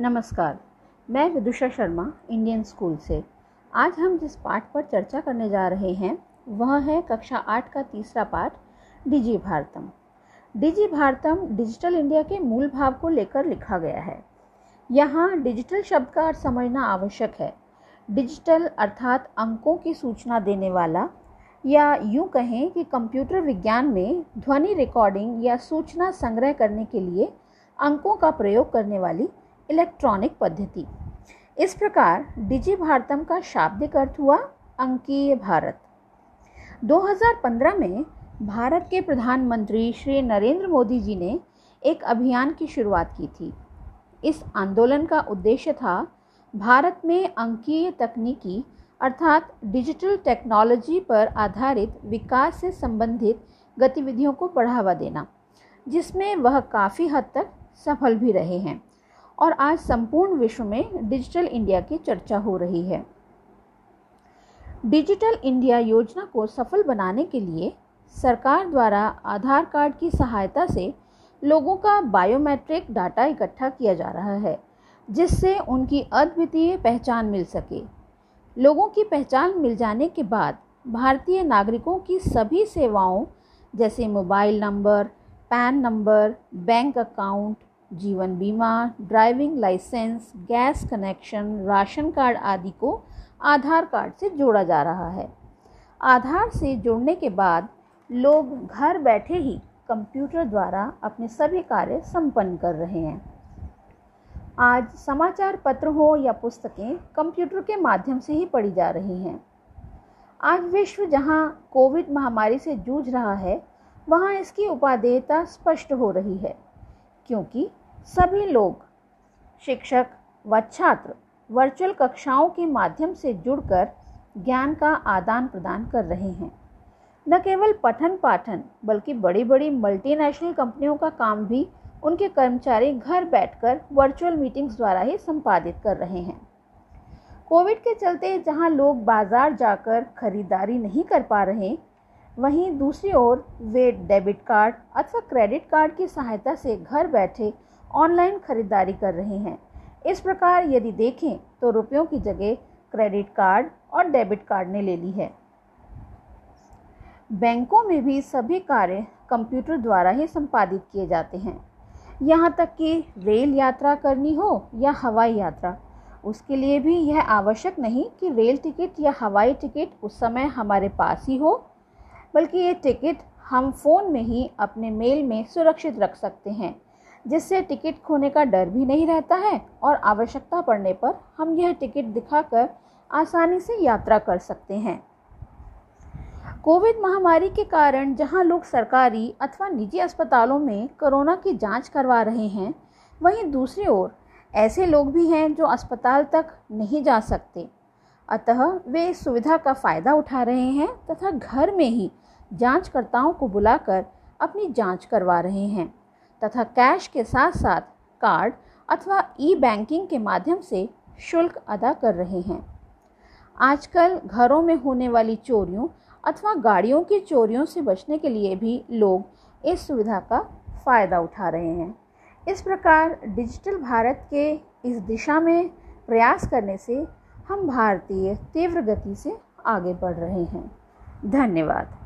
नमस्कार, मैं विदुषा Sharma Indian school से। आज हम जिस पाठ पर चर्चा करने जा रहे हैं, वह है कक्षा आठ का तीसरा पाठ, digi Bharatam. Digi Bharatam digital India के मूल भाव को लेकर लिखा गया है। यहाँ डिजिटल शब्द का अर्थ समझना आवश्यक है। डिजिटल अर्थात अंकों की सूचना देने वाला, या यूँ कहें कि कंप्यूटर विज्ञान में ध्वनि रिकॉर्डिंग या सूचना संग्रह करने के लिए अंकों का प्रयोग करने वाली इलेक्ट्रॉनिक पद्धति। इस प्रकार डिजी भारतम का शाब्दिक अर्थ हुआ अंकीय भारत। 2015 में भारत के प्रधानमंत्री श्री नरेंद्र मोदी जी ने एक अभियान की शुरुआत की थी। इस आंदोलन का उद्देश्य था भारत में अंकीय तकनीकी अर्थात डिजिटल टेक्नोलॉजी पर आधारित विकास से संबंधित गतिविधियों को बढ़ावा देना, जिसमें वह काफ़ी हद तक सफल भी रहे हैं। और आज संपूर्ण विश्व में डिजिटल इंडिया की चर्चा हो रही है। डिजिटल इंडिया योजना को सफल बनाने के लिए सरकार द्वारा आधार कार्ड की सहायता से लोगों का बायोमेट्रिक डाटा इकट्ठा किया जा रहा है, जिससे उनकी अद्वितीय पहचान मिल सके। लोगों की पहचान मिल जाने के बाद भारतीय नागरिकों की सभी सेवाओं, जैसे mobile number, PAN number, bank account जीवन बीमा, driving licence, gas connection, ration card आदि को आधार कार्ड से जोड़ा जा रहा है। आधार से जोड़ने के बाद लोग घर बैठे ही कंप्यूटर द्वारा अपने सभी कार्य संपन्न कर रहे हैं। आज समाचार पत्र हो या पुस्तकें कंप्यूटर के माध्यम से ही पढ़ी जा रही हैं। आज विश्व जहाँ कोविड महामारी से जूझ रहा है, वहाँ इसकी उपादेयता स्पष्ट हो रही है, क्योंकि सभी लोग, शिक्षक व छात्र वर्चुअल कक्षाओं के माध्यम से जुड़कर ज्ञान का आदान प्रदान कर रहे हैं। न केवल पठन पाठन बल्कि बड़ी बड़ी मल्टीनेशनल कंपनियों का काम भी उनके कर्मचारी घर बैठकर वर्चुअल मीटिंग्स द्वारा ही संपादित कर रहे हैं। कोविड के चलते जहाँ लोग बाज़ार जाकर खरीदारी नहीं कर पा रहे, वहीं दूसरी ओर वे डेबिट कार्ड अथवा क्रेडिट कार्ड की सहायता से घर बैठे ऑनलाइन खरीदारी कर रहे हैं। इस प्रकार यदि देखें तो रुपयों की जगह क्रेडिट कार्ड और डेबिट कार्ड ने ले ली है। बैंकों में भी सभी कार्य कंप्यूटर द्वारा ही संपादित किए जाते हैं। यहाँ तक कि रेल यात्रा करनी हो या हवाई यात्रा, उसके लिए भी यह आवश्यक नहीं कि रेल टिकट या हवाई टिकट उस समय हमारे पास ही हो, बल्कि ये टिकट हम फ़ोन में ही अपने मेल में सुरक्षित रख सकते हैं। जिससे टिकट खोने का डर भी नहीं रहता है और आवश्यकता पड़ने पर हम यह टिकट दिखाकर आसानी से यात्रा कर सकते हैं। कोविड महामारी के कारण जहाँ लोग सरकारी अथवा निजी अस्पतालों में कोरोना की जाँच करवा रहे हैं, वहीं दूसरी ओर ऐसे लोग भी हैं जो अस्पताल तक नहीं जा सकते। अतः वे इस सुविधा का फ़ायदा उठा रहे हैं तथा घर में ही जांचकर्ताओं को बुलाकर अपनी जाँच करवा रहे हैं। तथा कैश के साथ साथ कार्ड अथवा ई बैंकिंग के माध्यम से शुल्क अदा कर रहे हैं। आजकल घरों में होने वाली चोरियों अथवा गाड़ियों की चोरियों से बचने के लिए भी लोग इस सुविधा का फ़ायदा उठा रहे हैं। इस प्रकार डिजिटल भारत के इस दिशा में प्रयास करने से हम भारतीय तीव्र गति से आगे बढ़ रहे हैं। धन्यवाद।